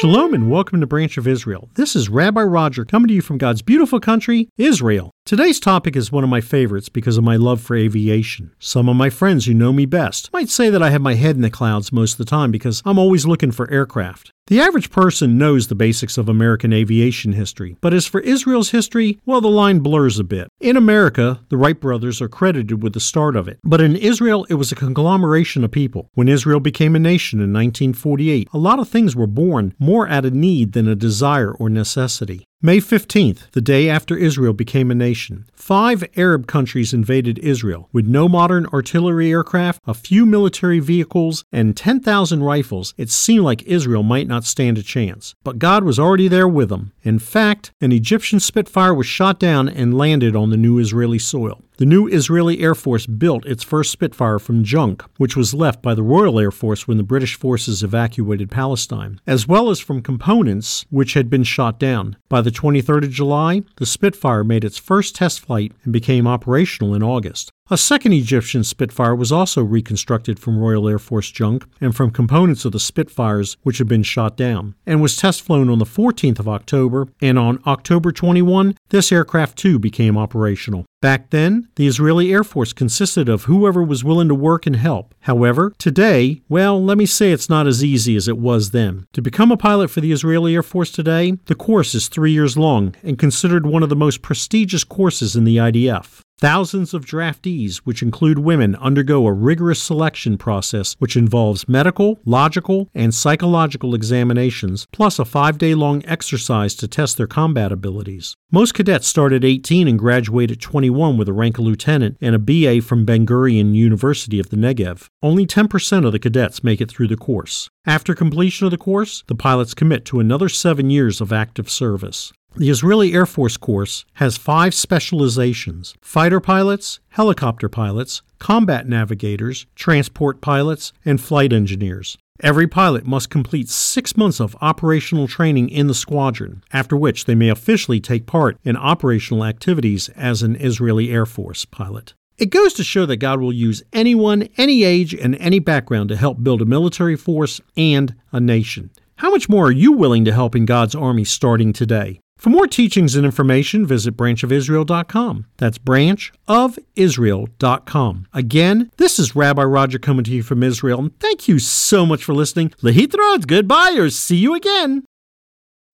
Shalom and welcome to Branch of Israel. This is Rabbi Roger coming to you from God's beautiful country, Israel. Today's topic is one of my favorites because of my love for aviation. Some of my friends who know me best might say that I have my head in the clouds most of the time because I'm always looking for aircraft. The average person knows the basics of American aviation history, but as for Israel's history, well, the line blurs a bit. In America, the Wright brothers are credited with the start of it, but in Israel, it was a conglomeration of people. When Israel became a nation in 1948, a lot of things were born more out of need than a desire or necessity. May 15th, the day after Israel became a nation, five Arab countries invaded Israel with no modern artillery aircraft, a few military vehicles, and 10,000 rifles. It seemed like Israel might not stand a chance. But God was already there with them. In fact, an Egyptian Spitfire was shot down and landed on the new Israeli soil. The new Israeli Air Force built its first Spitfire from junk, which was left by the Royal Air Force when the British forces evacuated Palestine, as well as from components which had been shot down. By the 23rd of July, the Spitfire made its first test flight and became operational in August. A second Egyptian Spitfire was also reconstructed from Royal Air Force junk and from components of the Spitfires which had been shot down, and was test flown on the 14th of October, and on October 21, this aircraft too became operational. Back then, the Israeli Air Force consisted of whoever was willing to work and help. However, today, well, let me say it's not as easy as it was then. To become a pilot for the Israeli Air Force today, the course is three years long and considered one of the most prestigious courses in the IDF. Thousands of draftees, which include women, undergo a rigorous selection process which involves medical, logical, and psychological examinations, plus a five day long exercise to test their combat abilities. Most cadets start at 18 and graduate at 21 with a rank of lieutenant and a BA from Ben Gurion University of the Negev. Only 10% of the cadets make it through the course. After completion of the course, the pilots commit to another seven years of active service. The Israeli Air Force course has five specializations fighter pilots, helicopter pilots, combat navigators, transport pilots, and flight engineers. Every pilot must complete six months of operational training in the squadron, after which they may officially take part in operational activities as an Israeli Air Force pilot. It goes to show that God will use anyone, any age, and any background to help build a military force and a nation. How much more are you willing to help in God's army starting today? For more teachings and information, visit branchofisrael.com. That's branchofisrael.com. Again, this is Rabbi Roger coming to you from Israel, and thank you so much for listening. Lehitrot, goodbye, or see you again.